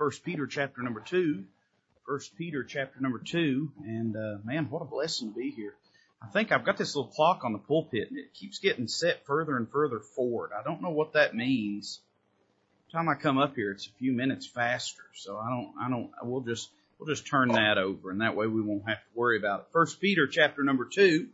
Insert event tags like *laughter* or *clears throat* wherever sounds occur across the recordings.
First Peter chapter number two. First Peter chapter number two, and uh, man, what a blessing to be here. I think I've got this little clock on the pulpit, and it keeps getting set further and further forward. I don't know what that means. Every time I come up here, it's a few minutes faster. So I don't, I don't. We'll just, we'll just turn that over, and that way we won't have to worry about it. First Peter chapter number two,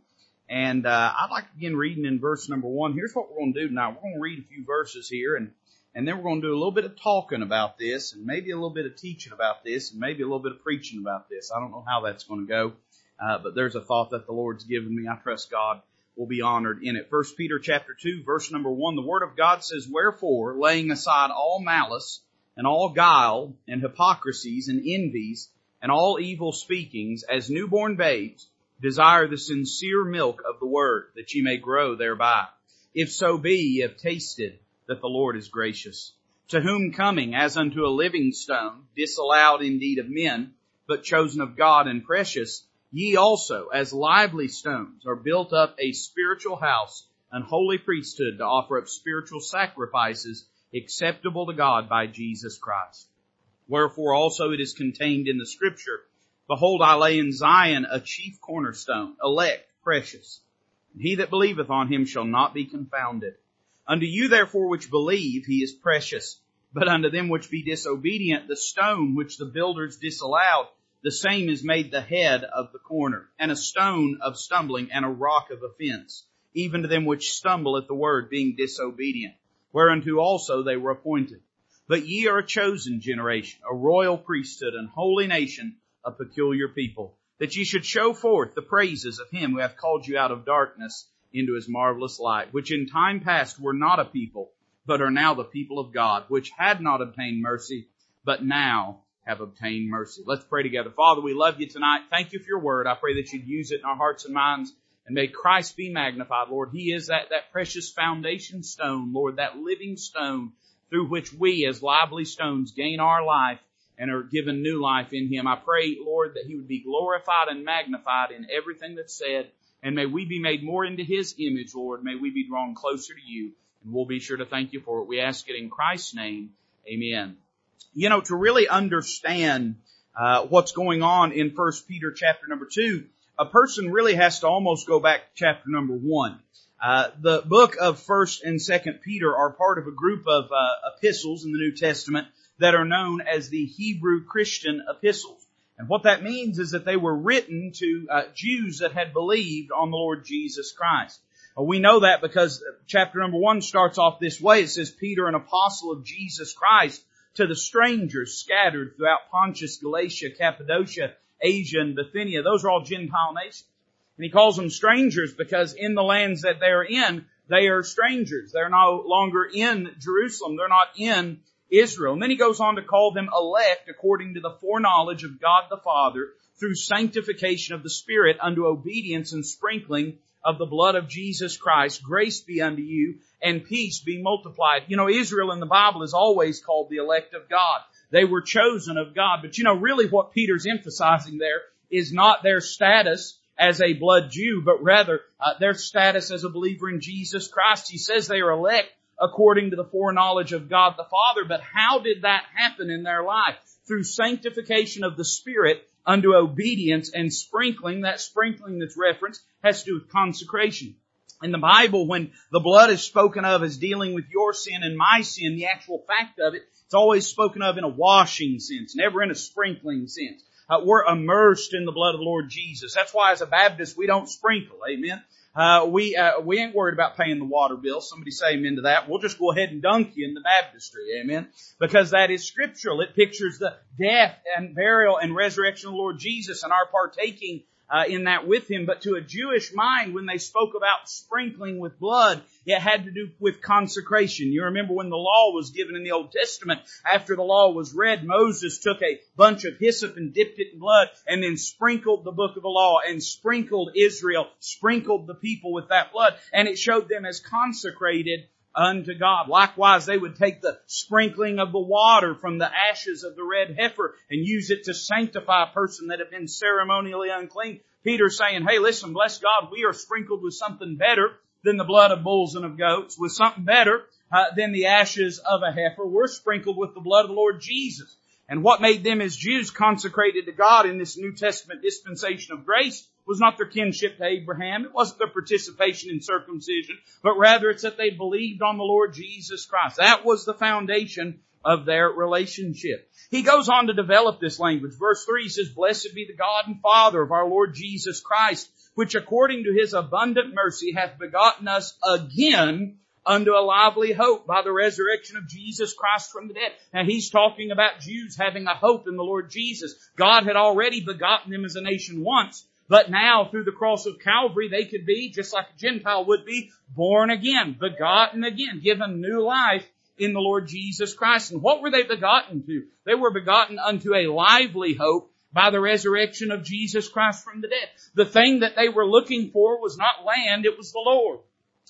and uh, I'd like to begin reading in verse number one. Here's what we're going to do tonight. We're going to read a few verses here, and and then we're going to do a little bit of talking about this, and maybe a little bit of teaching about this, and maybe a little bit of preaching about this. I don't know how that's going to go, uh, but there's a thought that the Lord's given me. I trust God will be honored in it. First Peter chapter two, verse number one. The Word of God says, "Wherefore, laying aside all malice and all guile and hypocrisies and envies and all evil speakings, as newborn babes, desire the sincere milk of the Word, that ye may grow thereby. If so be ye have tasted." That the Lord is gracious, to whom coming as unto a living stone, disallowed indeed of men, but chosen of God and precious, ye also, as lively stones, are built up a spiritual house, an holy priesthood to offer up spiritual sacrifices acceptable to God by Jesus Christ. Wherefore also it is contained in the scripture, Behold, I lay in Zion a chief cornerstone, elect, precious. And he that believeth on him shall not be confounded. Unto you therefore which believe, he is precious. But unto them which be disobedient, the stone which the builders disallowed, the same is made the head of the corner, and a stone of stumbling, and a rock of offense, even to them which stumble at the word, being disobedient, whereunto also they were appointed. But ye are a chosen generation, a royal priesthood, and holy nation, a peculiar people, that ye should show forth the praises of him who hath called you out of darkness into his marvelous light, which in time past were not a people, but are now the people of God, which had not obtained mercy, but now have obtained mercy. Let's pray together. Father, we love you tonight. Thank you for your word. I pray that you'd use it in our hearts and minds and may Christ be magnified, Lord. He is that, that precious foundation stone, Lord, that living stone through which we as lively stones gain our life and are given new life in Him. I pray, Lord, that He would be glorified and magnified in everything that's said and may we be made more into His image, Lord. May we be drawn closer to you. And we'll be sure to thank you for it. We ask it in Christ's name. Amen. You know, to really understand uh, what's going on in First Peter chapter number two, a person really has to almost go back to chapter number one. Uh, the book of First and Second Peter are part of a group of uh, epistles in the New Testament that are known as the Hebrew Christian epistles. And what that means is that they were written to uh, Jews that had believed on the Lord Jesus Christ. Uh, we know that because chapter number one starts off this way. It says, Peter, an apostle of Jesus Christ, to the strangers scattered throughout Pontus, Galatia, Cappadocia, Asia, and Bithynia. Those are all Gentile nations. And he calls them strangers because in the lands that they're in, they are strangers. They're no longer in Jerusalem. They're not in Israel. And then he goes on to call them elect according to the foreknowledge of God the Father through sanctification of the Spirit unto obedience and sprinkling of the blood of Jesus Christ. Grace be unto you and peace be multiplied. You know, Israel in the Bible is always called the elect of God. They were chosen of God. But you know, really what Peter's emphasizing there is not their status as a blood Jew, but rather uh, their status as a believer in Jesus Christ. He says they are elect according to the foreknowledge of God the Father. But how did that happen in their life? Through sanctification of the Spirit unto obedience and sprinkling. That sprinkling that's referenced has to do with consecration. In the Bible, when the blood is spoken of as dealing with your sin and my sin, the actual fact of it, it's always spoken of in a washing sense, never in a sprinkling sense. Uh, we're immersed in the blood of the Lord Jesus. That's why as a Baptist we don't sprinkle. Amen. Uh, we uh, we ain't worried about paying the water bill. Somebody say amen to that. We'll just go ahead and dunk you in the baptistry, amen, because that is scriptural. It pictures the death and burial and resurrection of the Lord Jesus and our partaking uh, in that with him. But to a Jewish mind, when they spoke about sprinkling with blood, it had to do with consecration. You remember when the law was given in the Old Testament, after the law was read, Moses took a bunch of hyssop and dipped it in blood and then sprinkled the book of the law and sprinkled Israel, sprinkled the people with that blood. And it showed them as consecrated unto God. Likewise, they would take the sprinkling of the water from the ashes of the red heifer and use it to sanctify a person that had been ceremonially unclean. Peter saying, hey, listen, bless God, we are sprinkled with something better than the blood of bulls and of goats, with something better uh, than the ashes of a heifer. We're sprinkled with the blood of the Lord Jesus. And what made them as Jews consecrated to God in this New Testament dispensation of grace was not their kinship to Abraham. It wasn't their participation in circumcision, but rather it's that they believed on the Lord Jesus Christ. That was the foundation of their relationship. He goes on to develop this language. Verse 3 says, Blessed be the God and Father of our Lord Jesus Christ, which according to his abundant mercy hath begotten us again unto a lively hope by the resurrection of Jesus Christ from the dead. Now he's talking about Jews having a hope in the Lord Jesus. God had already begotten them as a nation once, but now through the cross of Calvary they could be, just like a Gentile would be, born again, begotten again, given new life in the Lord Jesus Christ. And what were they begotten to? They were begotten unto a lively hope by the resurrection of Jesus Christ from the dead. The thing that they were looking for was not land, it was the Lord.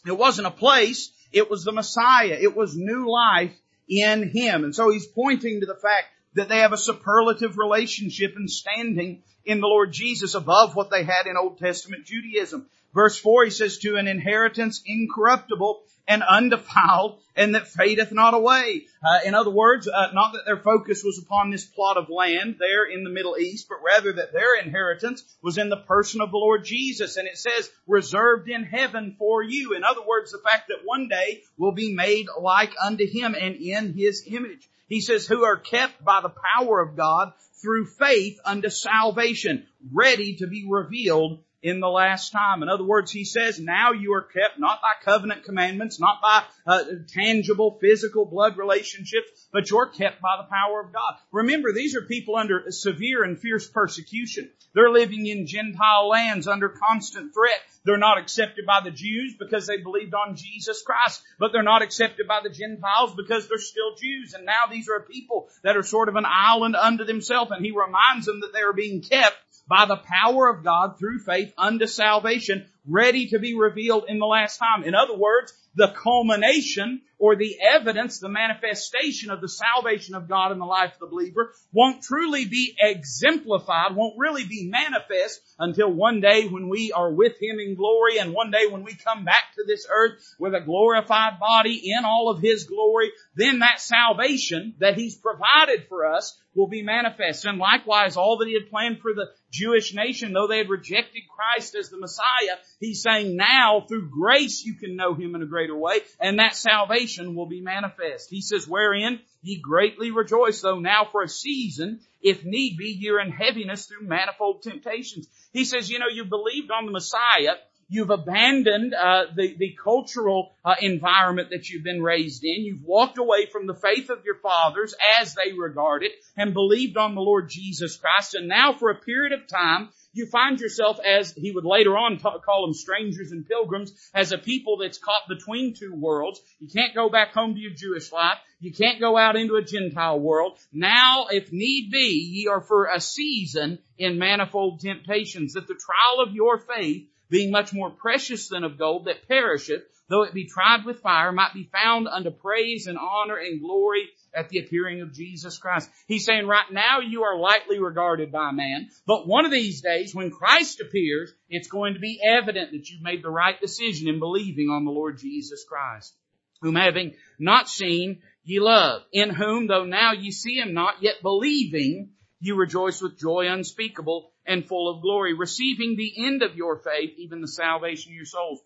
It wasn't a place, it was the Messiah. It was new life in Him. And so He's pointing to the fact that they have a superlative relationship and standing in the Lord Jesus above what they had in Old Testament Judaism. Verse 4, he says, to an inheritance incorruptible and undefiled and that fadeth not away. Uh, in other words, uh, not that their focus was upon this plot of land there in the Middle East, but rather that their inheritance was in the person of the Lord Jesus. And it says, reserved in heaven for you. In other words, the fact that one day will be made like unto him and in his image. He says, who are kept by the power of God through faith unto salvation, ready to be revealed in the last time. In other words, he says, now you are kept not by covenant commandments, not by uh, tangible physical blood relationships, but you're kept by the power of God. Remember, these are people under severe and fierce persecution. They're living in Gentile lands under constant threat. They're not accepted by the Jews because they believed on Jesus Christ, but they're not accepted by the Gentiles because they're still Jews. And now these are people that are sort of an island unto themselves, and he reminds them that they are being kept by the power of God through faith unto salvation, ready to be revealed in the last time. In other words, the culmination or the evidence, the manifestation of the salvation of God in the life of the believer won't truly be exemplified, won't really be manifest until one day when we are with Him in glory and one day when we come back to this earth with a glorified body in all of His glory, then that salvation that He's provided for us will be manifest. And likewise, all that He had planned for the Jewish nation, though they had rejected Christ as the Messiah, He's saying now through grace you can know Him in a greater way and that salvation will be manifest. He says, wherein ye greatly rejoice, though now for a season, if need be, you're in heaviness through manifold temptations. He says, you know, you believed on the Messiah, You've abandoned uh, the the cultural uh, environment that you've been raised in. You've walked away from the faith of your fathers as they regard it, and believed on the Lord Jesus Christ. And now, for a period of time, you find yourself as he would later on call them strangers and pilgrims, as a people that's caught between two worlds. You can't go back home to your Jewish life. You can't go out into a Gentile world. Now, if need be, ye are for a season in manifold temptations, that the trial of your faith being much more precious than of gold that perisheth, though it be tried with fire, might be found unto praise and honor and glory at the appearing of Jesus Christ. He's saying right now you are lightly regarded by man, but one of these days when Christ appears, it's going to be evident that you've made the right decision in believing on the Lord Jesus Christ, whom having not seen, ye love, in whom though now ye see him not, yet believing, you rejoice with joy unspeakable and full of glory, receiving the end of your faith, even the salvation of your souls.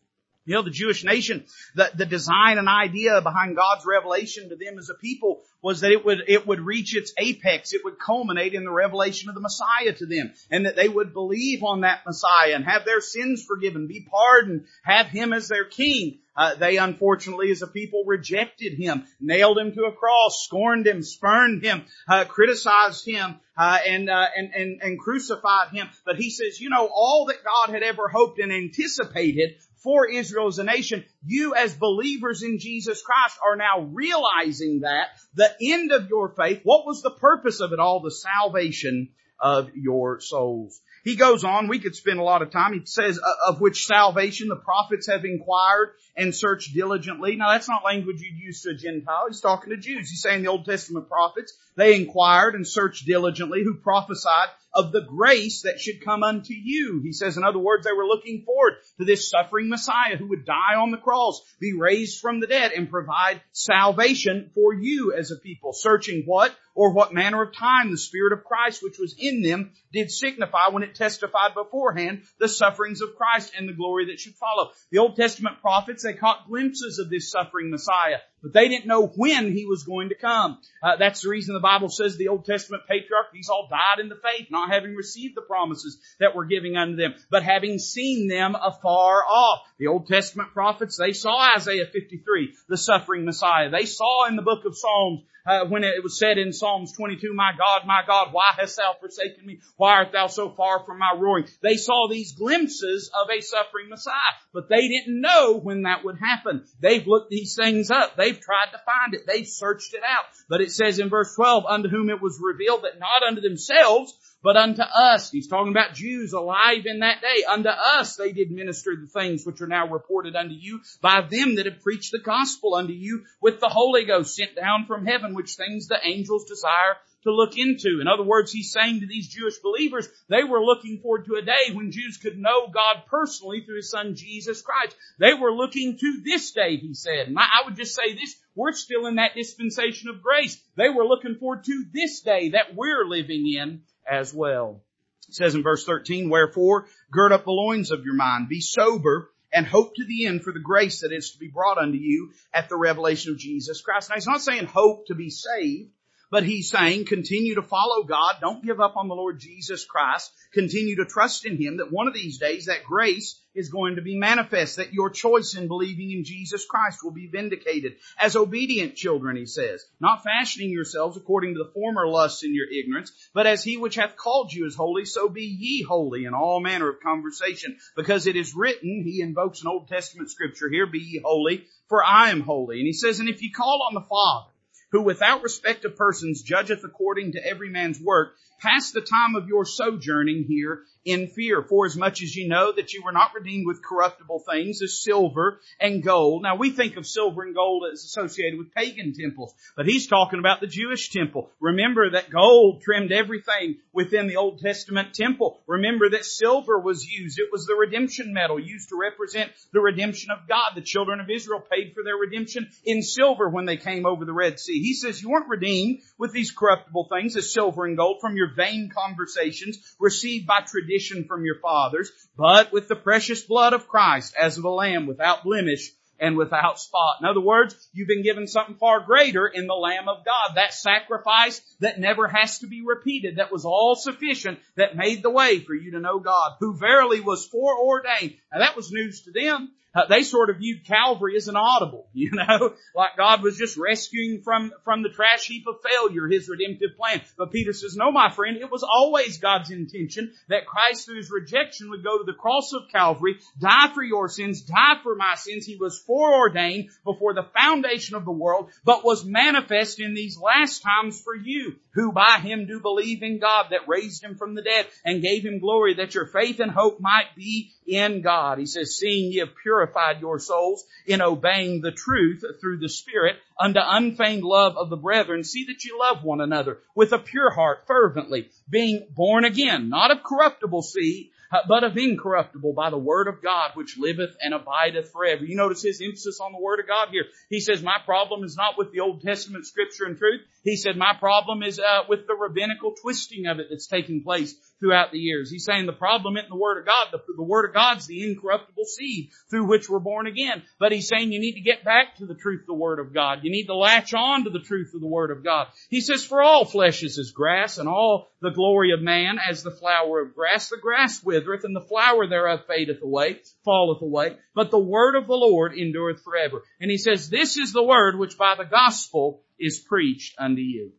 You know, the Jewish nation, the, the design and idea behind God's revelation to them as a people was that it would, it would reach its apex. It would culminate in the revelation of the Messiah to them and that they would believe on that Messiah and have their sins forgiven, be pardoned, have Him as their King. Uh, they unfortunately as a people rejected Him, nailed Him to a cross, scorned Him, spurned Him, uh, criticized Him, uh, and, uh, and, and, and crucified Him. But He says, you know, all that God had ever hoped and anticipated for Israel as a nation, you as believers in Jesus Christ are now realizing that the end of your faith, what was the purpose of it all? The salvation of your souls. He goes on, we could spend a lot of time. He says, uh, of which salvation the prophets have inquired and searched diligently. Now that's not language you'd use to a Gentile. He's talking to Jews. He's saying the Old Testament prophets, they inquired and searched diligently who prophesied of the grace that should come unto you. He says, in other words, they were looking forward to this suffering Messiah who would die on the cross, be raised from the dead, and provide salvation for you as a people. Searching what? or what manner of time the Spirit of Christ which was in them did signify when it testified beforehand the sufferings of Christ and the glory that should follow. The Old Testament prophets, they caught glimpses of this suffering Messiah, but they didn't know when he was going to come. Uh, that's the reason the Bible says the Old Testament patriarch, these all died in the faith, not having received the promises that were giving unto them, but having seen them afar off. The Old Testament prophets, they saw Isaiah 53, the suffering Messiah. They saw in the book of Psalms uh, when it was said in Psalms 22, my God, my God, why hast thou forsaken me? Why art thou so far from my roaring? They saw these glimpses of a suffering Messiah, but they didn't know when that would happen. They've looked these things up. They've tried to find it. They've searched it out. But it says in verse 12, unto whom it was revealed that not unto themselves, but unto us. He's talking about Jews alive in that day. Unto us they did minister the things which are now reported unto you by them that have preached the gospel unto you with the Holy Ghost sent down from heaven, which things the angels desire to look into. In other words, he's saying to these Jewish believers, they were looking forward to a day when Jews could know God personally through his son Jesus Christ. They were looking to this day, he said. And I would just say this, we're still in that dispensation of grace. They were looking forward to this day that we're living in as well. It says in verse 13, wherefore gird up the loins of your mind, be sober, and hope to the end for the grace that is to be brought unto you at the revelation of Jesus Christ. Now he's not saying hope to be saved, but he's saying continue to follow God. Don't give up on the Lord Jesus Christ. Continue to trust in Him that one of these days that grace is going to be manifest, that your choice in believing in Jesus Christ will be vindicated. As obedient children, he says, not fashioning yourselves according to the former lusts in your ignorance, but as he which hath called you is holy, so be ye holy in all manner of conversation. Because it is written, he invokes an Old Testament scripture here, be ye holy, for I am holy. And he says, and if ye call on the Father, who without respect of persons judgeth according to every man's work, pass the time of your sojourning here in fear, for as much as you know that you were not redeemed with corruptible things as silver and gold. Now we think of silver and gold as associated with pagan temples, but he's talking about the Jewish temple. Remember that gold trimmed everything within the Old Testament temple. Remember that silver was used. It was the redemption metal used to represent the redemption of God. The children of Israel paid for their redemption in silver when they came over the Red Sea. He says you weren't redeemed with these corruptible things as silver and gold from your vain conversations received by tradition from your fathers, but with the precious blood of Christ as of a lamb without blemish and without spot. In other words, you've been given something far greater in the Lamb of God. That sacrifice that never has to be repeated, that was all sufficient, that made the way for you to know God, who verily was foreordained. Now that was news to them. Uh, they sort of viewed Calvary as an audible, *laughs* you know, like God was just rescuing from, from the trash heap of failure his redemptive plan. But Peter says, no, my friend, it was always God's intention that Christ through his rejection would go to the cross of Calvary, die for your sins, die for my sins. He was foreordained before the foundation of the world, but was manifest in these last times for you, who by him do believe in God that raised him from the dead and gave him glory that your faith and hope might be in God. He says, seeing ye have purified your souls in obeying the truth through the Spirit unto unfeigned love of the brethren, see that ye love one another with a pure heart fervently, being born again, not of corruptible seed, uh, but of incorruptible by the word of God which liveth and abideth forever. You notice his emphasis on the word of God here. He says, my problem is not with the Old Testament scripture and truth. He said, my problem is uh, with the rabbinical twisting of it that's taking place throughout the years. He's saying the problem isn't the Word of God. The, the Word of God's the incorruptible seed through which we're born again. But he's saying you need to get back to the truth of the Word of God. You need to latch on to the truth of the Word of God. He says, for all flesh is as grass and all the glory of man as the flower of grass. The grass withereth and the flower thereof fadeth away, falleth away. But the Word of the Lord endureth forever. And he says, this is the Word which by the gospel is preached unto you.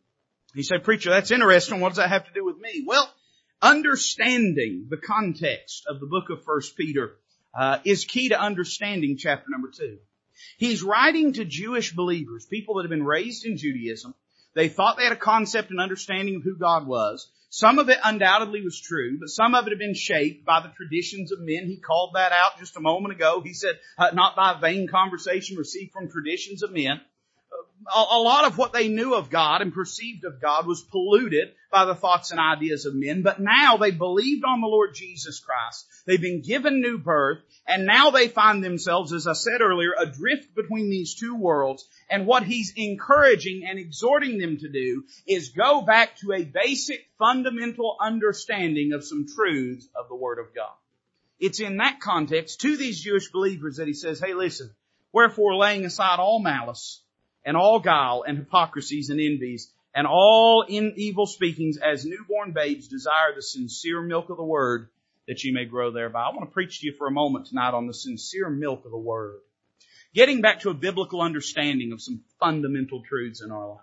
He said, preacher, that's interesting. What does that have to do with me? Well, understanding the context of the book of First Peter uh, is key to understanding chapter number two. He's writing to Jewish believers, people that have been raised in Judaism. They thought they had a concept and understanding of who God was. Some of it undoubtedly was true, but some of it had been shaped by the traditions of men. He called that out just a moment ago. He said, uh, not by vain conversation received from traditions of men a lot of what they knew of God and perceived of God was polluted by the thoughts and ideas of men, but now they believed on the Lord Jesus Christ. They've been given new birth, and now they find themselves, as I said earlier, adrift between these two worlds, and what he's encouraging and exhorting them to do is go back to a basic fundamental understanding of some truths of the Word of God. It's in that context to these Jewish believers that he says, hey listen, wherefore laying aside all malice, and all guile and hypocrisies and envies and all in evil speakings as newborn babes desire the sincere milk of the word that you may grow thereby. I want to preach to you for a moment tonight on the sincere milk of the word. Getting back to a biblical understanding of some fundamental truths in our life.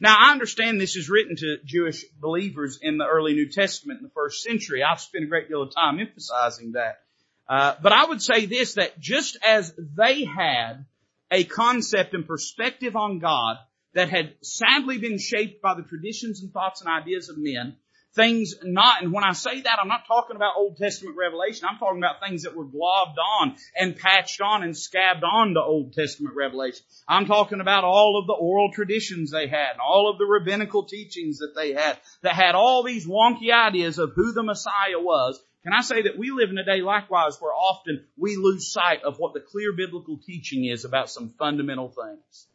Now I understand this is written to Jewish believers in the early New Testament in the first century. I've spent a great deal of time emphasizing that. Uh, but I would say this, that just as they had a concept and perspective on God that had sadly been shaped by the traditions and thoughts and ideas of men. Things not, and when I say that, I'm not talking about Old Testament revelation. I'm talking about things that were globbed on and patched on and scabbed on to Old Testament revelation. I'm talking about all of the oral traditions they had and all of the rabbinical teachings that they had that had all these wonky ideas of who the Messiah was can I say that we live in a day likewise where often we lose sight of what the clear biblical teaching is about some fundamental things?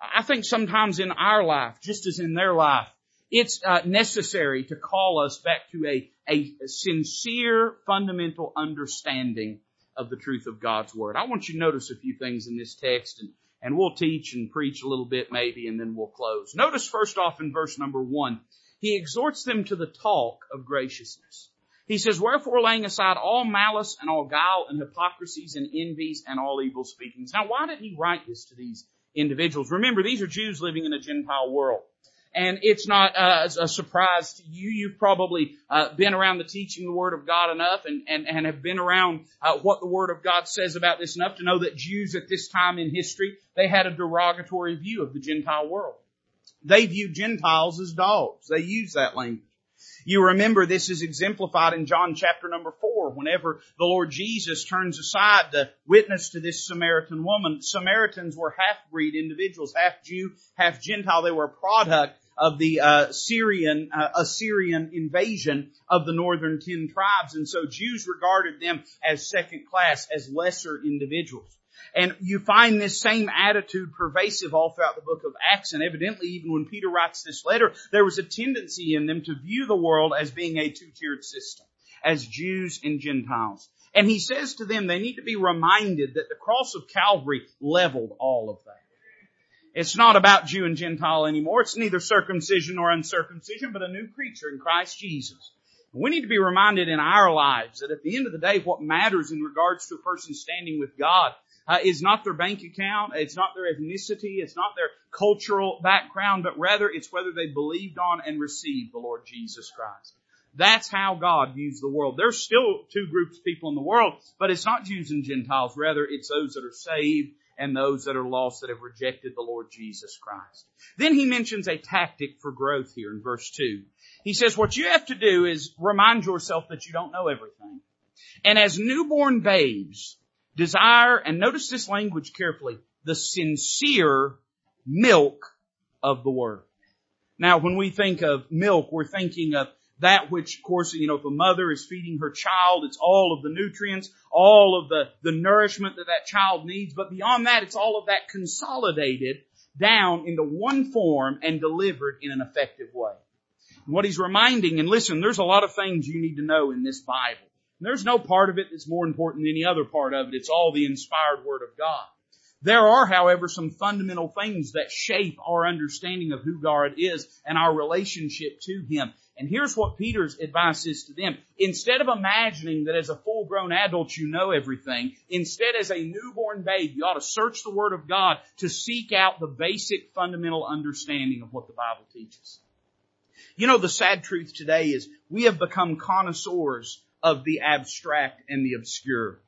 I think sometimes in our life, just as in their life, it's uh, necessary to call us back to a, a sincere, fundamental understanding of the truth of God's Word. I want you to notice a few things in this text and, and we'll teach and preach a little bit maybe and then we'll close. Notice first off in verse number one, he exhorts them to the talk of graciousness. He says, wherefore laying aside all malice and all guile and hypocrisies and envies and all evil speakings. Now why did he write this to these individuals? Remember, these are Jews living in a Gentile world. And it's not uh, a surprise to you. You've probably uh, been around the teaching the Word of God enough and, and, and have been around uh, what the Word of God says about this enough to know that Jews at this time in history, they had a derogatory view of the Gentile world. They viewed Gentiles as dogs. They use that language. You remember this is exemplified in John chapter number four, whenever the Lord Jesus turns aside to witness to this Samaritan woman. Samaritans were half-breed individuals, half Jew, half Gentile. They were a product of the uh, Syrian uh, Assyrian invasion of the northern ten tribes, and so Jews regarded them as second class, as lesser individuals. And you find this same attitude pervasive all throughout the book of Acts. And evidently, even when Peter writes this letter, there was a tendency in them to view the world as being a two-tiered system, as Jews and Gentiles. And he says to them, they need to be reminded that the cross of Calvary leveled all of that. It's not about Jew and Gentile anymore. It's neither circumcision nor uncircumcision, but a new creature in Christ Jesus. We need to be reminded in our lives that at the end of the day, what matters in regards to a person standing with God uh, is not their bank account, it's not their ethnicity, it's not their cultural background, but rather it's whether they believed on and received the Lord Jesus Christ. That's how God views the world. There's still two groups of people in the world, but it's not Jews and Gentiles. Rather, it's those that are saved and those that are lost that have rejected the Lord Jesus Christ. Then he mentions a tactic for growth here in verse 2. He says, what you have to do is remind yourself that you don't know everything. And as newborn babes, desire, and notice this language carefully, the sincere milk of the word. Now, when we think of milk, we're thinking of that which, of course, you know, if a mother is feeding her child, it's all of the nutrients, all of the, the nourishment that that child needs. But beyond that, it's all of that consolidated down into one form and delivered in an effective way. What he's reminding, and listen, there's a lot of things you need to know in this Bible. There's no part of it that's more important than any other part of it. It's all the inspired Word of God. There are, however, some fundamental things that shape our understanding of who God is and our relationship to Him. And here's what Peter's advice is to them. Instead of imagining that as a full grown adult you know everything, instead as a newborn babe you ought to search the Word of God to seek out the basic fundamental understanding of what the Bible teaches. You know, the sad truth today is we have become connoisseurs of the abstract and the obscure.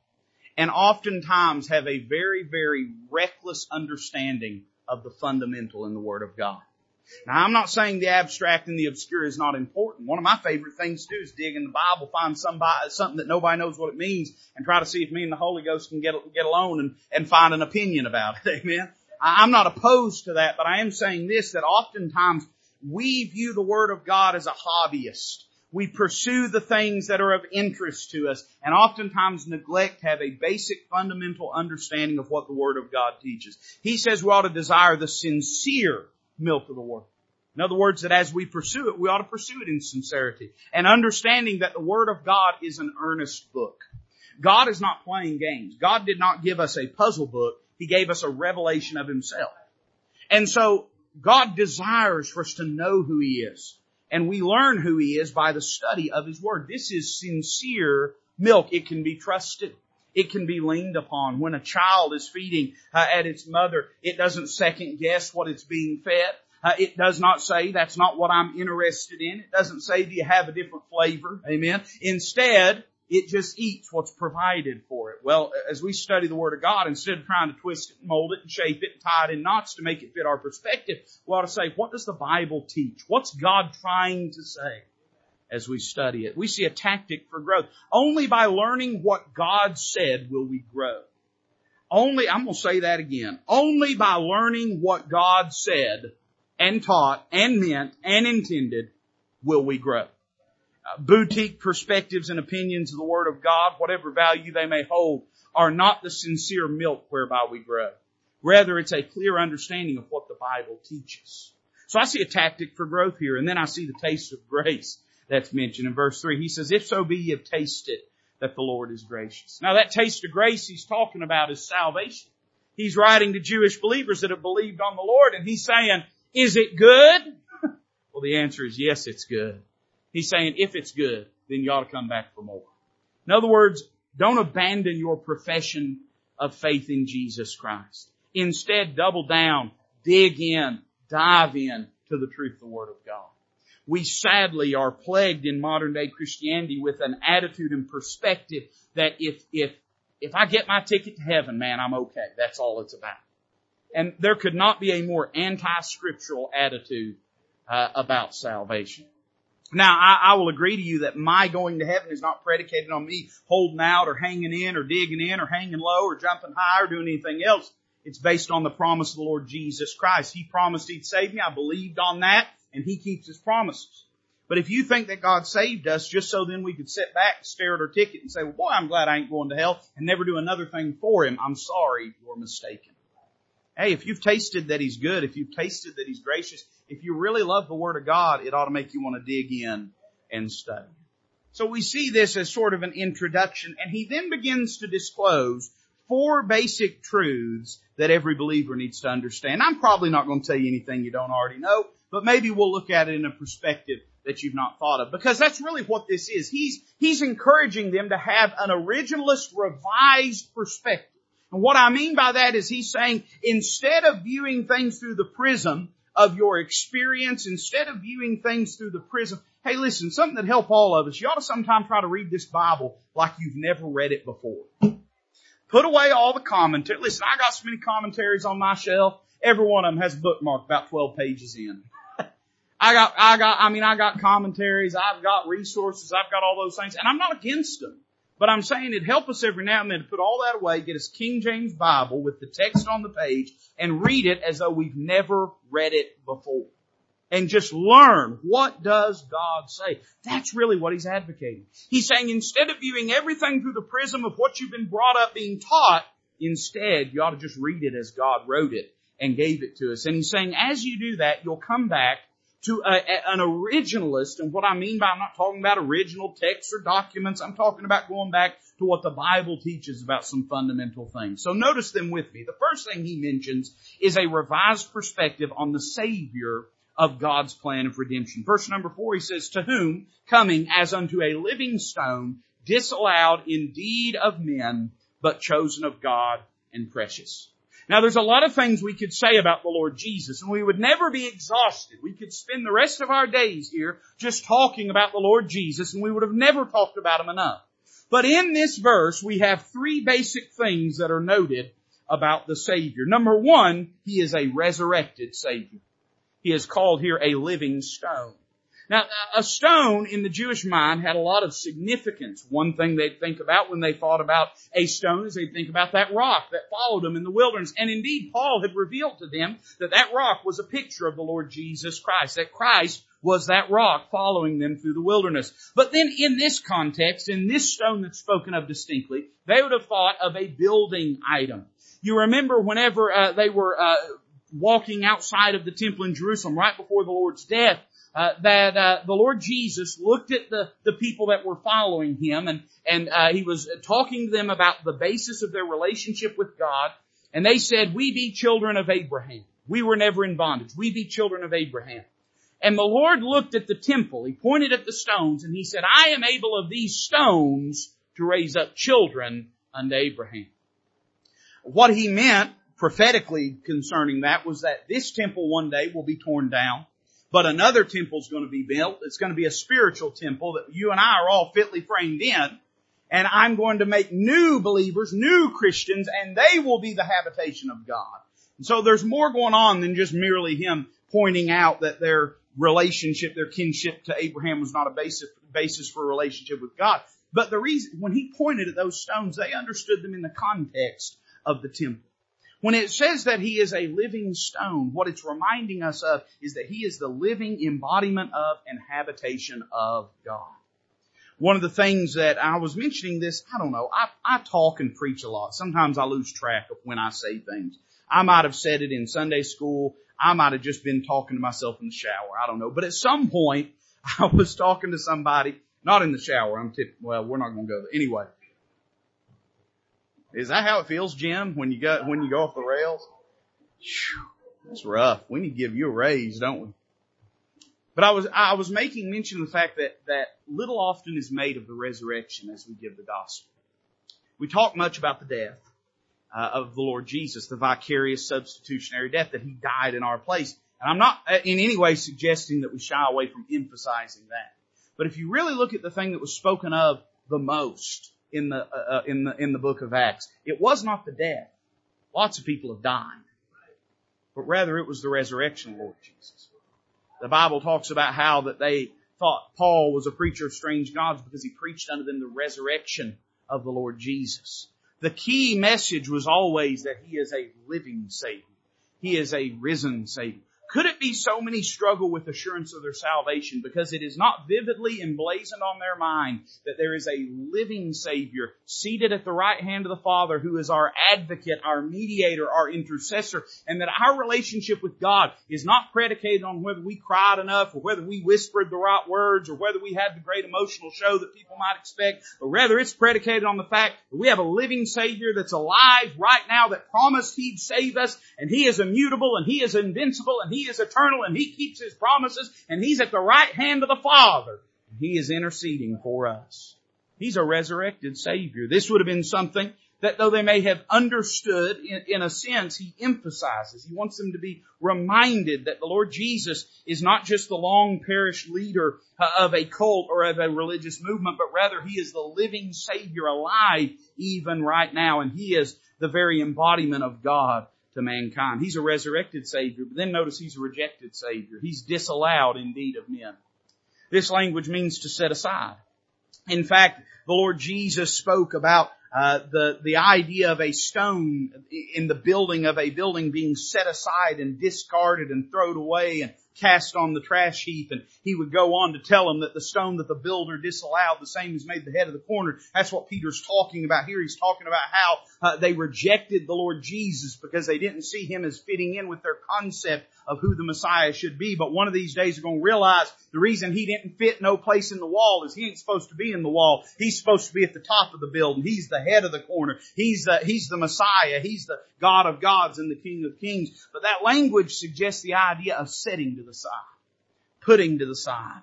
And oftentimes have a very, very reckless understanding of the fundamental in the Word of God. Now I'm not saying the abstract and the obscure is not important. One of my favorite things to do is dig in the Bible, find somebody, something that nobody knows what it means, and try to see if me and the Holy Ghost can get, get alone and, and find an opinion about it. *laughs* Amen. I'm not opposed to that, but I am saying this, that oftentimes we view the Word of God as a hobbyist. We pursue the things that are of interest to us and oftentimes neglect to have a basic fundamental understanding of what the Word of God teaches. He says we ought to desire the sincere milk of the Word. In other words, that as we pursue it, we ought to pursue it in sincerity and understanding that the Word of God is an earnest book. God is not playing games. God did not give us a puzzle book. He gave us a revelation of Himself. And so God desires for us to know who He is. And we learn who He is by the study of His Word. This is sincere milk. It can be trusted. It can be leaned upon. When a child is feeding uh, at its mother, it doesn't second guess what it's being fed. Uh, it does not say that's not what I'm interested in. It doesn't say do you have a different flavor. Amen. Instead, it just eats what's provided for it. Well, as we study the Word of God, instead of trying to twist it, mold it, and shape it, and tie it in knots to make it fit our perspective, we ought to say, what does the Bible teach? What's God trying to say as we study it? We see a tactic for growth. Only by learning what God said will we grow. Only, I'm going to say that again. Only by learning what God said and taught and meant and intended will we grow Uh, boutique perspectives and opinions of the Word of God, whatever value they may hold, are not the sincere milk whereby we grow. Rather, it's a clear understanding of what the Bible teaches. So I see a tactic for growth here, and then I see the taste of grace that's mentioned in verse 3. He says, If so be ye have tasted that the Lord is gracious. Now that taste of grace he's talking about is salvation. He's writing to Jewish believers that have believed on the Lord, and he's saying, Is it good? *laughs* well, the answer is yes, it's good. He's saying if it's good, then you ought to come back for more. In other words, don't abandon your profession of faith in Jesus Christ. Instead, double down, dig in, dive in to the truth of the Word of God. We sadly are plagued in modern day Christianity with an attitude and perspective that if, if, if I get my ticket to heaven, man, I'm okay. That's all it's about. And there could not be a more anti-scriptural attitude uh, about salvation. Now, I, I, will agree to you that my going to heaven is not predicated on me holding out or hanging in or digging in or hanging low or jumping high or doing anything else. It's based on the promise of the Lord Jesus Christ. He promised He'd save me. I believed on that and He keeps His promises. But if you think that God saved us just so then we could sit back, stare at our ticket and say, well boy, I'm glad I ain't going to hell and never do another thing for Him, I'm sorry, you're mistaken. Hey, if you've tasted that He's good, if you've tasted that He's gracious, if you really love the Word of God, it ought to make you want to dig in and study. So we see this as sort of an introduction, and he then begins to disclose four basic truths that every believer needs to understand. I'm probably not going to tell you anything you don't already know, but maybe we'll look at it in a perspective that you've not thought of. Because that's really what this is. He's, he's encouraging them to have an originalist revised perspective. And what I mean by that is he's saying instead of viewing things through the prism of your experience, instead of viewing things through the prism, hey listen, something that help all of us, you ought to sometime try to read this Bible like you've never read it before. Put away all the commentary. Listen, I got so many commentaries on my shelf. Every one of them has a bookmark about 12 pages in. I got, I got, I mean, I got commentaries, I've got resources, I've got all those things, and I'm not against them. But I'm saying it'd help us every now and then to put all that away, get us King James Bible with the text on the page, and read it as though we've never read it before. And just learn what does God say. That's really what he's advocating. He's saying instead of viewing everything through the prism of what you've been brought up being taught, instead you ought to just read it as God wrote it and gave it to us. And he's saying as you do that, you'll come back to a, an originalist, and what I mean by I'm not talking about original texts or documents, I'm talking about going back to what the Bible teaches about some fundamental things. So notice them with me. The first thing he mentions is a revised perspective on the Savior of God's plan of redemption. Verse number four, he says, To whom, coming as unto a living stone, disallowed indeed of men, but chosen of God and precious. Now there's a lot of things we could say about the Lord Jesus and we would never be exhausted. We could spend the rest of our days here just talking about the Lord Jesus and we would have never talked about Him enough. But in this verse we have three basic things that are noted about the Savior. Number one, He is a resurrected Savior. He is called here a living stone. Now, a stone in the Jewish mind had a lot of significance. One thing they'd think about when they thought about a stone is they'd think about that rock that followed them in the wilderness. And indeed, Paul had revealed to them that that rock was a picture of the Lord Jesus Christ, that Christ was that rock following them through the wilderness. But then in this context, in this stone that's spoken of distinctly, they would have thought of a building item. You remember whenever uh, they were uh, walking outside of the temple in Jerusalem right before the Lord's death, uh, that uh, the Lord Jesus looked at the, the people that were following him and, and uh, he was talking to them about the basis of their relationship with God. And they said, we be children of Abraham. We were never in bondage. We be children of Abraham. And the Lord looked at the temple. He pointed at the stones and he said, I am able of these stones to raise up children unto Abraham. What he meant prophetically concerning that was that this temple one day will be torn down but another temple is going to be built. It's going to be a spiritual temple that you and I are all fitly framed in. And I'm going to make new believers, new Christians, and they will be the habitation of God. And so there's more going on than just merely him pointing out that their relationship, their kinship to Abraham was not a basis, basis for a relationship with God. But the reason, when he pointed at those stones, they understood them in the context of the temple. When it says that he is a living stone, what it's reminding us of is that he is the living embodiment of and habitation of God. One of the things that I was mentioning this, I don't know, I, I talk and preach a lot. Sometimes I lose track of when I say things. I might have said it in Sunday school. I might have just been talking to myself in the shower. I don't know. But at some point, *laughs* I was talking to somebody, not in the shower. I'm tip, well, we're not going to go there. Anyway, is that how it feels, Jim, when you go, when you go off the rails? That's rough. We need to give you a raise, don't we? But I was, I was making mention of the fact that, that little often is made of the resurrection as we give the gospel. We talk much about the death uh, of the Lord Jesus, the vicarious substitutionary death that He died in our place. And I'm not uh, in any way suggesting that we shy away from emphasizing that. But if you really look at the thing that was spoken of the most, in the, uh, uh, in the, in the book of Acts. It was not the death. Lots of people have died. But rather it was the resurrection of Lord Jesus. The Bible talks about how that they thought Paul was a preacher of strange gods because he preached unto them the resurrection of the Lord Jesus. The key message was always that he is a living Savior. He is a risen Savior. Could it be so many struggle with assurance of their salvation because it is not vividly emblazoned on their mind that there is a living Savior seated at the right hand of the Father who is our advocate, our mediator, our intercessor, and that our relationship with God is not predicated on whether we cried enough or whether we whispered the right words or whether we had the great emotional show that people might expect, but rather it's predicated on the fact that we have a living Savior that's alive right now that promised He'd save us and He is immutable and He is invincible and He is eternal and He keeps His promises and He's at the right hand of the Father. He is interceding for us. He's a resurrected Savior. This would have been something that though they may have understood, in, in, a sense, he emphasizes. He wants them to be reminded that the Lord Jesus is not just the long perished leader uh, of a cult or of a religious movement, but rather he is the living Savior alive even right now, and he is the very embodiment of God to mankind. He's a resurrected Savior, but then notice he's a rejected Savior. He's disallowed indeed of men. This language means to set aside. In fact, the Lord Jesus spoke about uh, the the idea of a stone in the building of a building being set aside and discarded and thrown away and cast on the trash heap. And he would go on to tell him that the stone that the builder disallowed, the same as made the head of the corner. That's what Peter's talking about here. He's talking about how uh, they rejected the Lord Jesus because they didn't see him as fitting in with their concept of who the Messiah should be. But one of these days they're going to realize the reason he didn't fit no place in the wall is he ain't supposed to be in the wall. He's supposed to be at the top of the building. He's the head of the corner. He's the, he's the Messiah. He's the God of gods and the King of kings. But that language suggests the idea of setting to the side, putting to the side.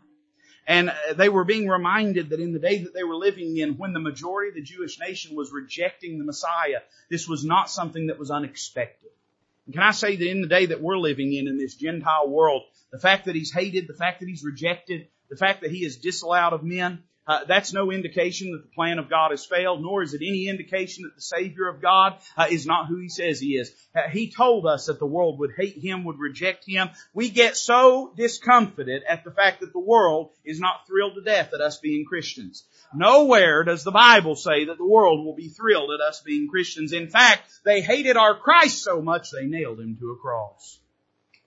And uh, they were being reminded that in the day that they were living in, when the majority of the Jewish nation was rejecting the Messiah, this was not something that was unexpected. And can I say that in the day that we're living in, in this Gentile world, the fact that he's hated, the fact that he's rejected, the fact that he is disallowed of men, uh, that's no indication that the plan of God has failed, nor is it any indication that the Savior of God uh, is not who He says He is. Uh, he told us that the world would hate Him, would reject Him. We get so discomfited at the fact that the world is not thrilled to death at us being Christians. Nowhere does the Bible say that the world will be thrilled at us being Christians. In fact, they hated our Christ so much they nailed Him to a cross.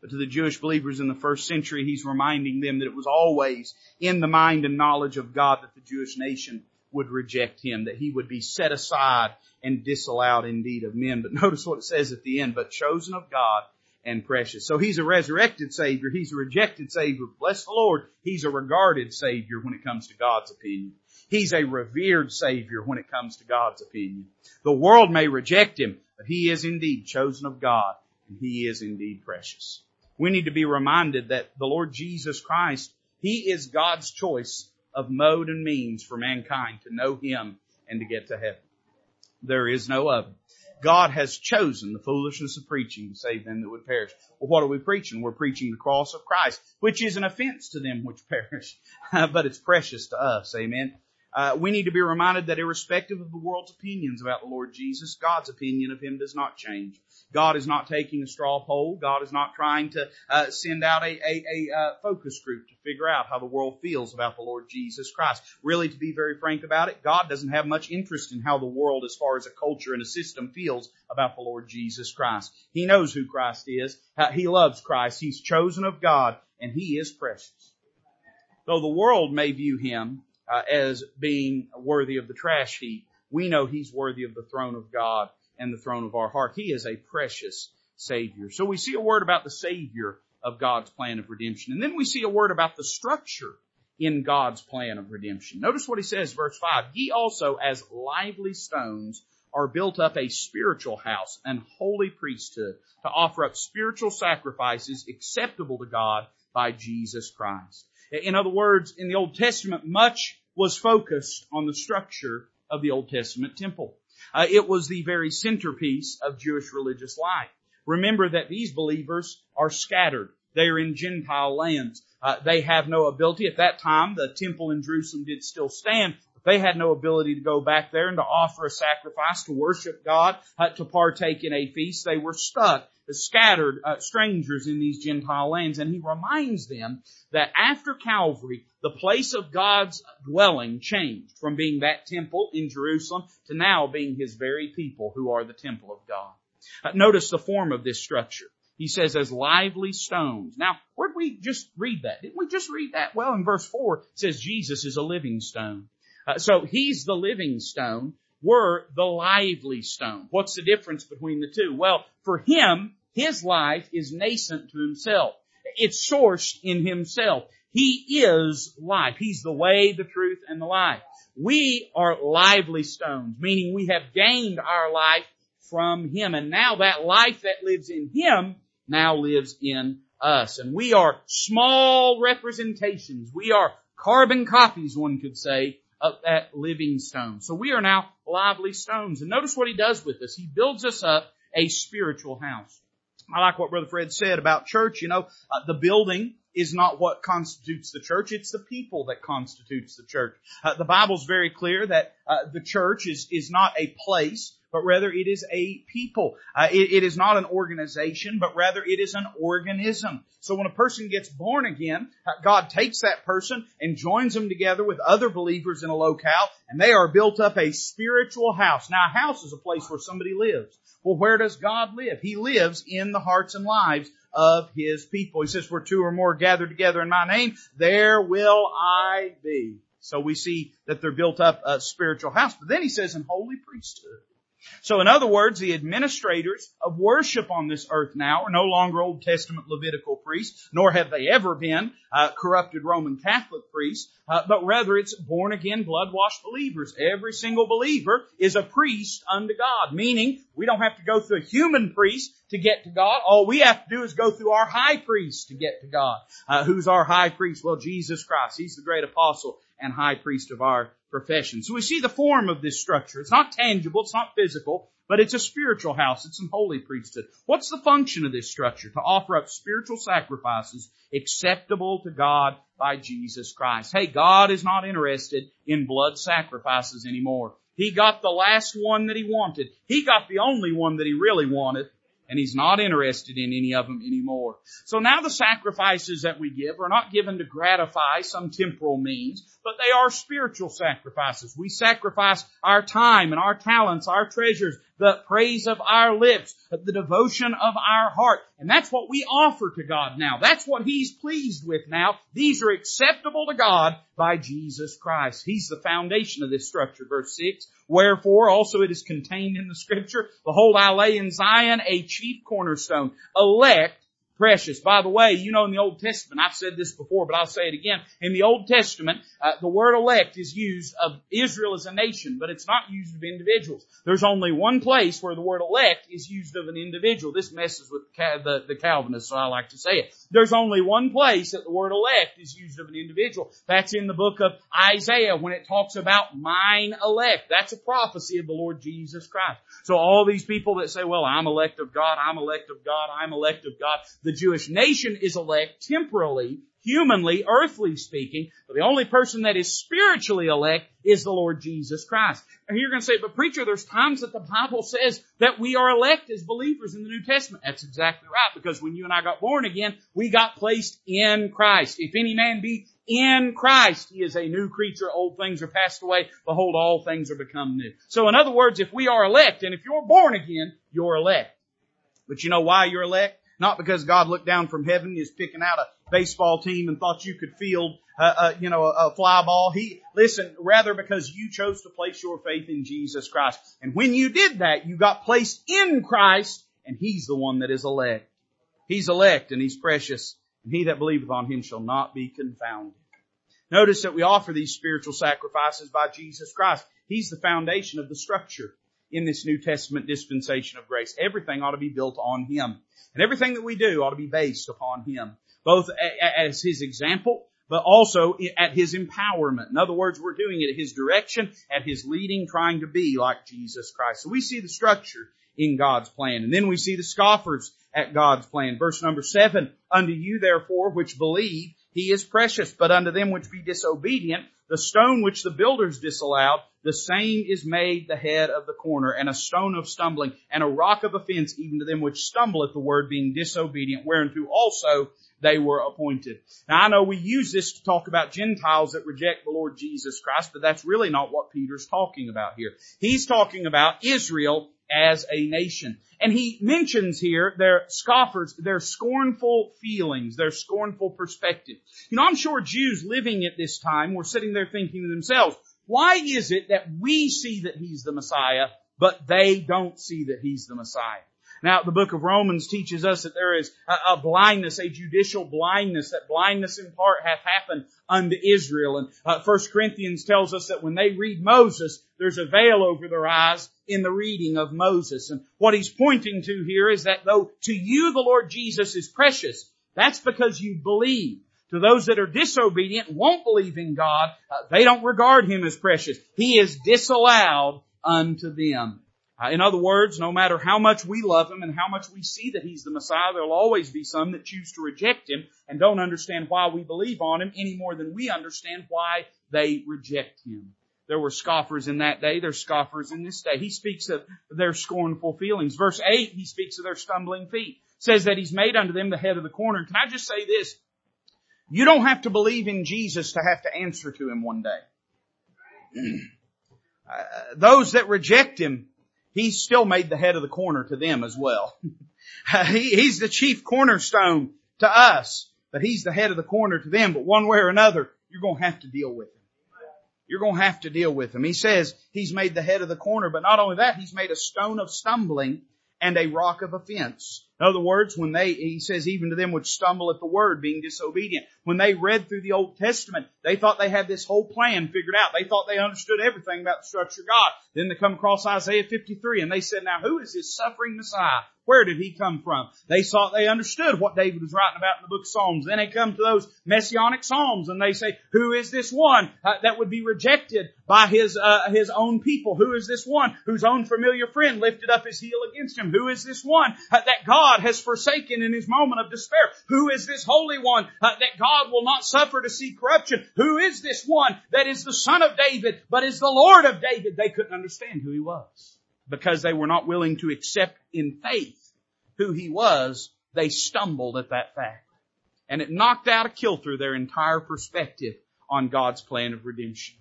But to the Jewish believers in the first century, he's reminding them that it was always in the mind and knowledge of God that the Jewish nation would reject him, that he would be set aside and disallowed indeed of men. But *laughs* notice what it says at the end, but chosen of God and precious. So he's a resurrected Savior. He's a rejected Savior. Bless the Lord. He's a regarded Savior when it comes to God's opinion. He's a revered Savior when it comes to God's opinion. The world may reject Him, but He is indeed chosen of God and He is indeed precious we need to be reminded that the Lord Jesus Christ, He is God's choice of mode and means for mankind to know Him and to get to heaven. There is no other. God has chosen the foolishness of preaching to save them that would perish. Well, what are we preaching? We're preaching the cross of Christ, which is an offense to them which *laughs* perish, but it's precious to us. Amen. Uh, we need to be reminded that irrespective of the world's opinions about the Lord Jesus, God's opinion of Him does not change. God is not taking a straw poll. God is not trying to uh, send out a, a, a uh, focus group to figure out how the world feels about the Lord Jesus Christ. Really, to be very frank about it, God doesn't have much interest in how the world, as far as a culture and a system, feels about the Lord Jesus Christ. He knows who Christ is. He loves Christ. He's chosen of God, and He is precious. Though the world may view Him uh, as being worthy of the trash heap, we know He's worthy of the throne of God and the throne of our heart. He is a precious Savior. So we see a word about the Savior of God's plan of redemption. And then we see a word about the structure in God's plan of redemption. Notice what he says, verse 5. Ye also, as lively stones, are built up a spiritual house and holy priesthood to offer up spiritual sacrifices acceptable to God by Jesus Christ. In other words, in the Old Testament, much was focused on the structure of the Old Testament temple. Uh, it was the very centerpiece of Jewish religious life. Remember that these believers are scattered. They are in Gentile lands. Uh, they have no ability. At that time, the temple in Jerusalem did still stand, they had no ability to go back there and to offer a sacrifice, to worship God, uh, to partake in a feast. They were stuck scattered uh, strangers in these Gentile lands. And he reminds them that after Calvary, the place of God's dwelling changed from being that temple in Jerusalem to now being his very people who are the temple of God. Uh, notice the form of this structure. He says as lively stones. Now, where'd we just read that? Didn't we just read that? Well, in verse 4, it says Jesus is a living stone. Uh, so he's the living stone We're the lively stone. What's the difference between the two? Well, for him, his life is nascent to himself. It's sourced in himself. He is life. He's the way, the truth, and the life. We are lively stones, meaning we have gained our life from Him. And now that life that lives in Him now lives in us. And we are small representations. We are carbon copies, one could say, of that living stone. So we are now lively stones. And notice what he does with us. He builds us up a spiritual house. I like what Brother Fred said about church. You know, uh, the building is not what constitutes the church. It's the people that constitutes the church. Uh, the Bible's very clear that uh, the church is, is not a place, but rather it is a people. Uh, it, it is not an organization, but rather it is an organism. So when a person gets born again, uh, God takes that person and joins them together with other believers in a locale, and they are built up a spiritual house. Now, a house is a place where somebody lives. Well, where does God live? He lives in the hearts and lives of His people. He says, where two or more gather together in my name, there will I be. So we see that they're built up a spiritual house. But then he says in holy priesthood. So in other words, the administrators of worship on this earth now are no longer Old Testament Levitical priests, nor have they ever been uh, corrupted Roman Catholic priests, uh, but rather it's born again, blood washed believers. Every single believer is a priest unto God, meaning we don't have to go through a human priest to get to God. All we have to do is go through our high priest to get to God. Uh, who's our high priest? Well, Jesus Christ. He's the great apostle and high priest of our profession. So we see the form of this structure. It's not tangible, it's not physical, but it's a spiritual house. It's a holy priesthood. What's the function of this structure? To offer up spiritual sacrifices acceptable to God by Jesus Christ. Hey, God is not interested in blood sacrifices anymore. He got the last one that he wanted. He got the only one that he really wanted, and he's not interested in any of them anymore. So now the sacrifices that we give are not given to gratify some temporal means, but they are spiritual sacrifices. We sacrifice our time and our talents, our treasures, the praise of our lips, the devotion of our heart. And that's what we offer to God now. That's what He's pleased with now. These are acceptable to God by Jesus Christ. He's the foundation of this structure. Verse 6, Wherefore also it is contained in the scripture, Behold I lay in Zion a chief cornerstone, elect, precious. By the way, you know in the Old Testament, I've said this before, but I'll say it again. In the Old Testament, uh, the word elect is used of Israel as a nation, but it's not used of individuals. There's only one place where the word elect is used of an individual. This messes with the, the Calvinists, so I like to say it. There's only one place that the word elect is used of an individual. That's in the book of Isaiah when it talks about mine elect. That's a prophecy of the Lord Jesus Christ. So all these people that say, well, I'm elect of God, I'm elect of God, I'm elect of God, the Jewish nation is elect temporally, humanly, earthly speaking, but the only person that is spiritually elect is the Lord Jesus Christ. And you're going to say, but preacher, there's times that the Bible says that we are elect as believers in the New Testament. That's exactly right, because when you and I got born again, we got placed in Christ. If any man be in Christ, he is a new creature. Old things are passed away. Behold, all things are become new. So in other words, if we are elect, and if you're born again, you're elect. But you know why you're elect? Not because God looked down from heaven and is picking out a baseball team and thought you could field, uh, uh, you know, a, a fly ball. He, listen, rather because you chose to place your faith in Jesus Christ. And when you did that, you got placed in Christ and He's the one that is elect. He's elect and He's precious and he that believeth on him shall not be confounded. Notice that we offer these spiritual sacrifices by Jesus Christ. He's the foundation of the structure in this New Testament dispensation of grace. Everything ought to be built on Him. And everything that we do ought to be based upon Him. Both as His example, but also at His empowerment. In other words, we're doing it at His direction, at His leading, trying to be like Jesus Christ. So we see the structure in God's plan. And then we see the scoffers at God's plan. Verse number seven, unto you therefore which believe, he is precious, but unto them which be disobedient, the stone which the builders disallowed, the same is made the head of the corner, and a stone of stumbling, and a rock of offense even to them which stumble at the word, being disobedient, whereunto also they were appointed. Now I know we use this to talk about Gentiles that reject the Lord Jesus Christ, but that's really not what Peter's talking about here. He's talking about Israel as a nation. And he mentions here their scoffers, their scornful feelings, their scornful perspective. You know, I'm sure Jews living at this time were sitting there thinking to themselves, why is it that we see that he's the Messiah, but they don't see that he's the Messiah? Now, the book of Romans teaches us that there is a, blindness, a judicial blindness, that blindness in part hath happened unto Israel. And uh, First Corinthians tells us that when they read Moses, there's a veil over their eyes in the reading of Moses. And what he's pointing to here is that though to you the Lord Jesus is precious, that's because you believe. To those that are disobedient, won't believe in God, uh, they don't regard Him as precious. He is disallowed unto them. Uh, in other words, no matter how much we love Him and how much we see that He's the Messiah, there'll always be some that choose to reject Him and don't understand why we believe on Him any more than we understand why they reject Him. There were scoffers in that day. There's scoffers in this day. He speaks of their scornful feelings. Verse 8, he speaks of their stumbling feet. Says that he's made unto them the head of the corner. Can I just say this? You don't have to believe in Jesus to have to answer to him one day. *clears throat* uh, those that reject him, he's still made the head of the corner to them as well. *laughs* he, he's the chief cornerstone to us, but he's the head of the corner to them. But one way or another, you're going to have to deal with him. You're going to have to deal with him. He says he's made the head of the corner, but not only that, he's made a stone of stumbling and a rock of offense. In other words, when they, he says, even to them which stumble at the word, being disobedient. When they read through the Old Testament, they thought they had this whole plan figured out. They thought they understood everything about the structure of God. Then they come across Isaiah 53 and they said, now who is this suffering Messiah? Where did he come from? They saw, they understood what David was writing about in the book of Psalms. Then they come to those messianic Psalms and they say, who is this one uh, that would be rejected by his, uh, his own people? Who is this one whose own familiar friend lifted up his heel against him? Who is this one uh, that God has forsaken in his moment of despair? Who is this holy one uh, that God will not suffer to see corruption? Who is this one that is the son of David but is the Lord of David? They couldn't understand who he was because they were not willing to accept in faith who he was, they stumbled at that fact. And it knocked out a kilter their entire perspective on God's plan of redemption.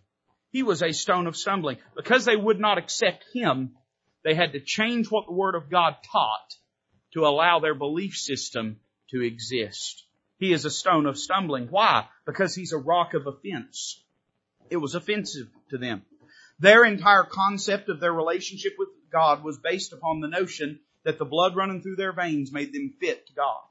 He was a stone of stumbling. Because they would not accept him, they had to change what the Word of God taught to allow their belief system to exist. He is a stone of stumbling. Why? Because he's a rock of offense. It was offensive to them. Their entire concept of their relationship with God was based upon the notion that the blood running through their veins made them fit to God.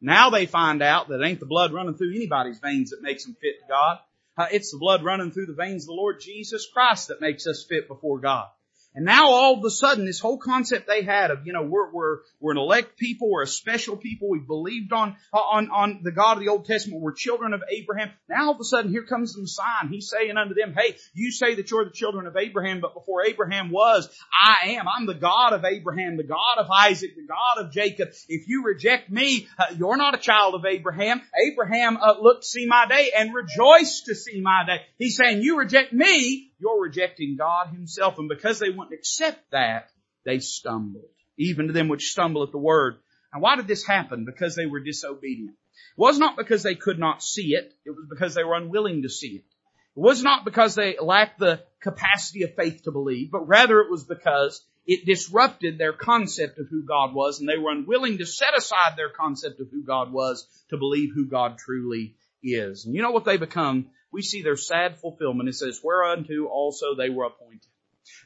Now they find out that it ain't the blood running through anybody's veins that makes them fit to God. Uh, it's the blood running through the veins of the Lord Jesus Christ that makes us fit before God. And now all of a sudden, this whole concept they had of, you know, we're, we're, we're an elect people, we're a special people, we believed on, on, on the God of the Old Testament, we're children of Abraham. Now all of a sudden, here comes the Messiah, he's saying unto them, hey, you say that you're the children of Abraham, but before Abraham was, I am. I'm the God of Abraham, the God of Isaac, the God of Jacob. If you reject me, uh, you're not a child of Abraham. Abraham uh, looked to see my day and rejoiced to see my day. He's saying, you reject me, you're rejecting God himself. And because they wouldn't accept that, they stumbled. Even to them which stumble at the word. And why did this happen? Because they were disobedient. It was not because they could not see it. It was because they were unwilling to see it. It was not because they lacked the capacity of faith to believe, but rather it was because it disrupted their concept of who God was and they were unwilling to set aside their concept of who God was to believe who God truly is. And you know what they become? we see their sad fulfillment. It says, whereunto also they were appointed.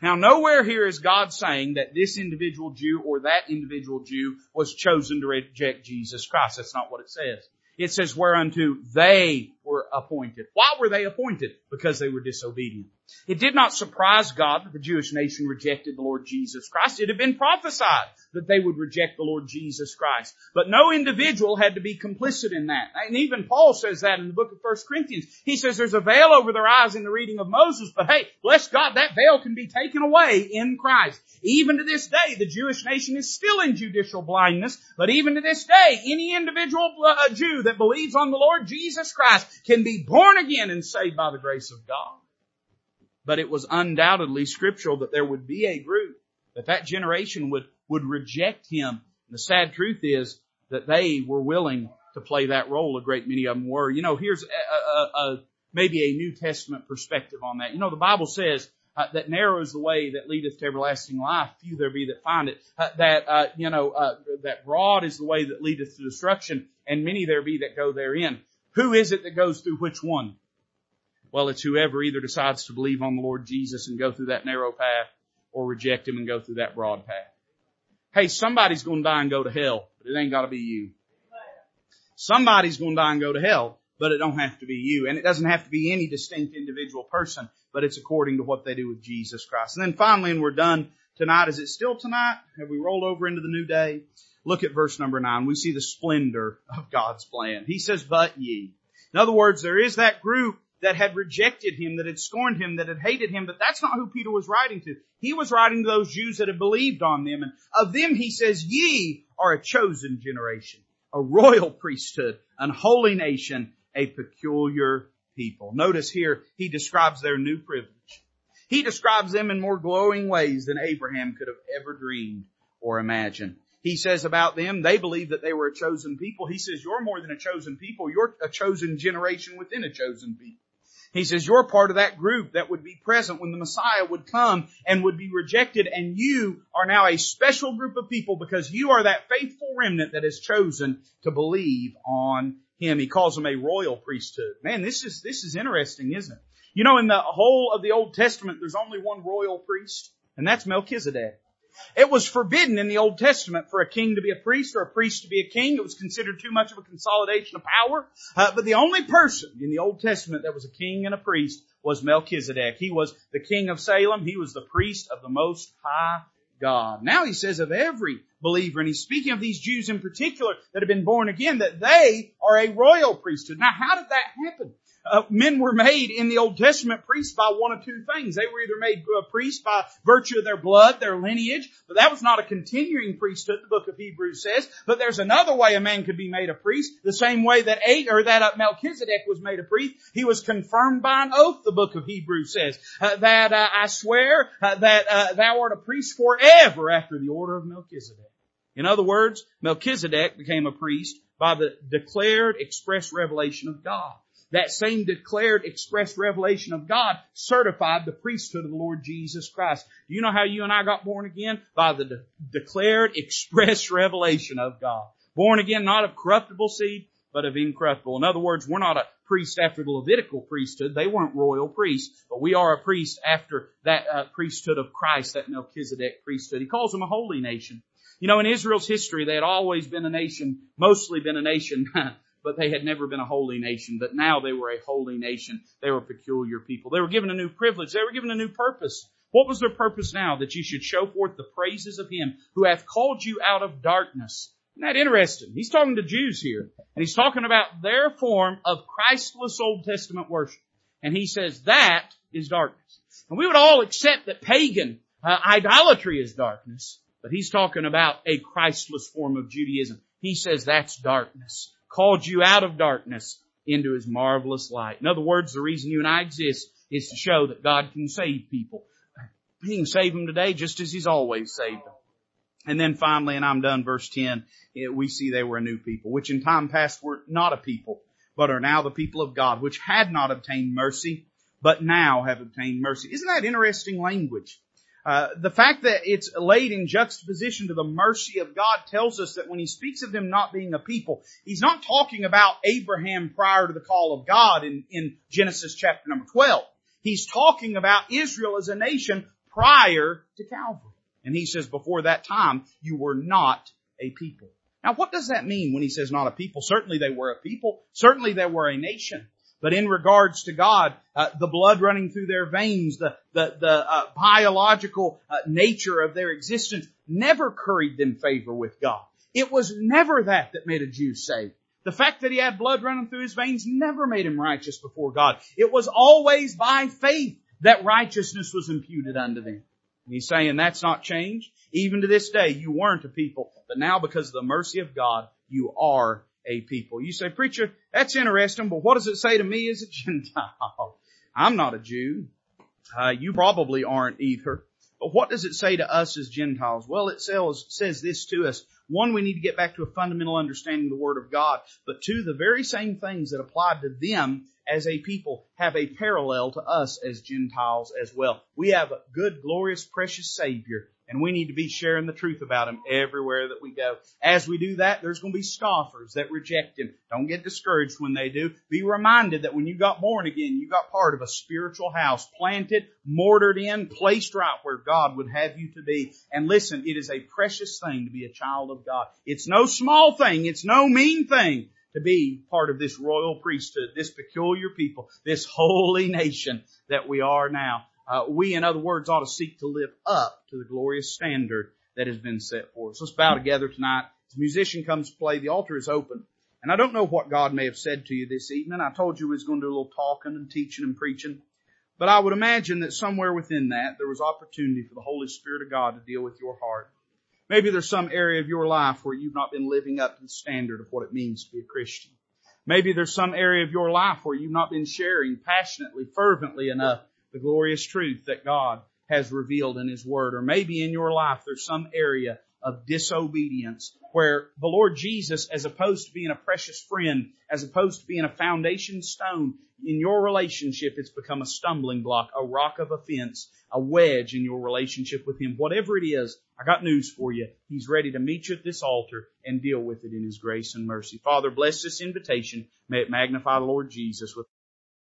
Now nowhere here is God saying that this individual Jew or that individual Jew was chosen to reject Jesus Christ. That's not what it says. It says whereunto they were appointed. Why were they appointed? Because they were disobedient. It did not surprise God that the Jewish nation rejected the Lord Jesus Christ. It had been prophesied that they would reject the Lord Jesus Christ. But no individual had to be complicit in that. And even Paul says that in the book of 1 Corinthians. He says there's a veil over their eyes in the reading of Moses, but hey, bless God, that veil can be taken away in Christ. Even to this day, the Jewish nation is still in judicial blindness, but even to this day, any individual uh, Jew that believes on the Lord Jesus Christ can be born again and saved by the grace of God. But it was undoubtedly scriptural that there would be a group, that that generation would, would reject him. And the sad truth is that they were willing to play that role. A great many of them were. You know, here's a, a, a maybe a New Testament perspective on that. You know, the Bible says uh, that narrow is the way that leadeth to everlasting life. Few there be that find it. Uh, that uh, you know, uh, that broad is the way that leadeth to destruction, and many there be that go therein. Who is it that goes through which one? Well, it's whoever either decides to believe on the Lord Jesus and go through that narrow path or reject Him and go through that broad path. Hey, somebody's going to die and go to hell, but it ain't got to be you. Somebody's going to die and go to hell, but it don't have to be you. And it doesn't have to be any distinct individual person, but it's according to what they do with Jesus Christ. And then finally, and we're done tonight, is it still tonight? Have we rolled over into the new day? Look at verse number nine. We see the splendor of God's plan. He says, but ye. In other words, there is that group that had rejected him, that had scorned him, that had hated him, but that's not who Peter was writing to. He was writing to those Jews that had believed on them. And of them he says, ye are a chosen generation, a royal priesthood, an holy nation, a peculiar people. Notice here, he describes their new privilege. He describes them in more glowing ways than Abraham could have ever dreamed or imagined. He says about them, they believe that they were a chosen people. He says, you're more than a chosen people. You're a chosen generation within a chosen people. He says, you're part of that group that would be present when the Messiah would come and would be rejected and you are now a special group of people because you are that faithful remnant that has chosen to believe on Him. He calls them a royal priesthood. Man, this is, this is interesting, isn't it? You know, in the whole of the Old Testament, there's only one royal priest, and that's Melchizedek. It was forbidden in the Old Testament for a king to be a priest or a priest to be a king. It was considered too much of a consolidation of power. Uh, but the only person in the Old Testament that was a king and a priest was Melchizedek. He was the king of Salem. He was the priest of the Most High God. Now he says of every believer, and he's speaking of these Jews in particular that have been born again, that they are a royal priesthood. Now how did that happen? uh, men were made in the Old Testament priests by one of two things. They were either made uh, priests by virtue of their blood, their lineage, but that was not a continuing priesthood, the book of Hebrews says. But there's another way a man could be made a priest, the same way that eight, or that uh, Melchizedek was made a priest. He was confirmed by an oath, the book of Hebrews says, uh, that uh, I swear uh, that thou art a priest forever after the order of Melchizedek. In other words, Melchizedek became a priest by the declared express revelation of God that same declared express revelation of God certified the priesthood of the Lord Jesus Christ. Do you know how you and I got born again? By the de- declared express *laughs* revelation of God. Born again not of corruptible seed, but of incorruptible. In other words, we're not a priest after the Levitical priesthood. They weren't royal priests, but we are a priest after that uh, priesthood of Christ, that Melchizedek priesthood. He calls them a holy nation. You know, in Israel's history, they had always been a nation, mostly been a nation *laughs* but they had never been a holy nation. But now they were a holy nation. They were peculiar people. They were given a new privilege. They were given a new purpose. What was their purpose now? That you should show forth the praises of Him who hath called you out of darkness. Isn't that interesting? He's talking to Jews here. And he's talking about their form of Christless Old Testament worship. And he says that is darkness. And we would all accept that pagan uh, idolatry is darkness. But he's talking about a Christless form of Judaism. He says that's darkness called you out of darkness into His marvelous light. In other words, the reason you and I exist is to show that God can save people. He can save them today just as He's always saved them. And then finally, and I'm done, verse 10, eh, we see they were a new people, which in time past were not a people, but are now the people of God, which had not obtained mercy, but now have obtained mercy. Isn't that interesting language? Uh, the fact that it's laid in juxtaposition to the mercy of God tells us that when he speaks of them not being a people, he's not talking about Abraham prior to the call of God in, in Genesis chapter number 12. He's talking about Israel as a nation prior to Calvary. And he says before that time, you were not a people. Now what does that mean when he says not a people? Certainly they were a people. Certainly they were a nation. But in regards to God, uh, the blood running through their veins, the the, the uh, biological uh, nature of their existence, never curried them favor with God. It was never that that made a Jew saved. The fact that he had blood running through his veins never made him righteous before God. It was always by faith that righteousness was imputed unto them. And he's saying that's not changed. Even to this day, you weren't a people, but now because of the mercy of God, you are a people. You say, preacher, that's interesting, but what does it say to me as a *laughs* Gentile? I'm not a Jew. Uh, you probably aren't either. But what does it say to us as Gentiles? Well, it says, says this to us. One, we need to get back to a fundamental understanding of the Word of God. But two, the very same things that applied to them as a people have a parallel to us as Gentiles as well. We have a good, glorious, precious Savior and we need to be sharing the truth about him everywhere that we go. As we do that, there's going to be scoffers that reject him. Don't get discouraged when they do. Be reminded that when you got born again, you got part of a spiritual house, planted, mortared in, placed right where God would have you to be. And listen, it is a precious thing to be a child of God. It's no small thing. It's no mean thing to be part of this royal priesthood, this peculiar people, this holy nation that we are now. Uh, we, in other words, ought to seek to live up to the glorious standard that has been set for us. Let's bow together tonight. The musician comes to play, the altar is open. And I don't know what God may have said to you this evening. I told you we was going to do a little talking and teaching and preaching. But I would imagine that somewhere within that there was opportunity for the Holy Spirit of God to deal with your heart. Maybe there's some area of your life where you've not been living up to the standard of what it means to be a Christian. Maybe there's some area of your life where you've not been sharing passionately, fervently enough the glorious truth that God has revealed in His Word. Or maybe in your life there's some area of disobedience where the Lord Jesus, as opposed to being a precious friend, as opposed to being a foundation stone in your relationship, it's become a stumbling block, a rock of offense, a wedge in your relationship with Him. Whatever it is, I got news for you. He's ready to meet you at this altar and deal with it in His grace and mercy. Father, bless this invitation. May it magnify the Lord Jesus with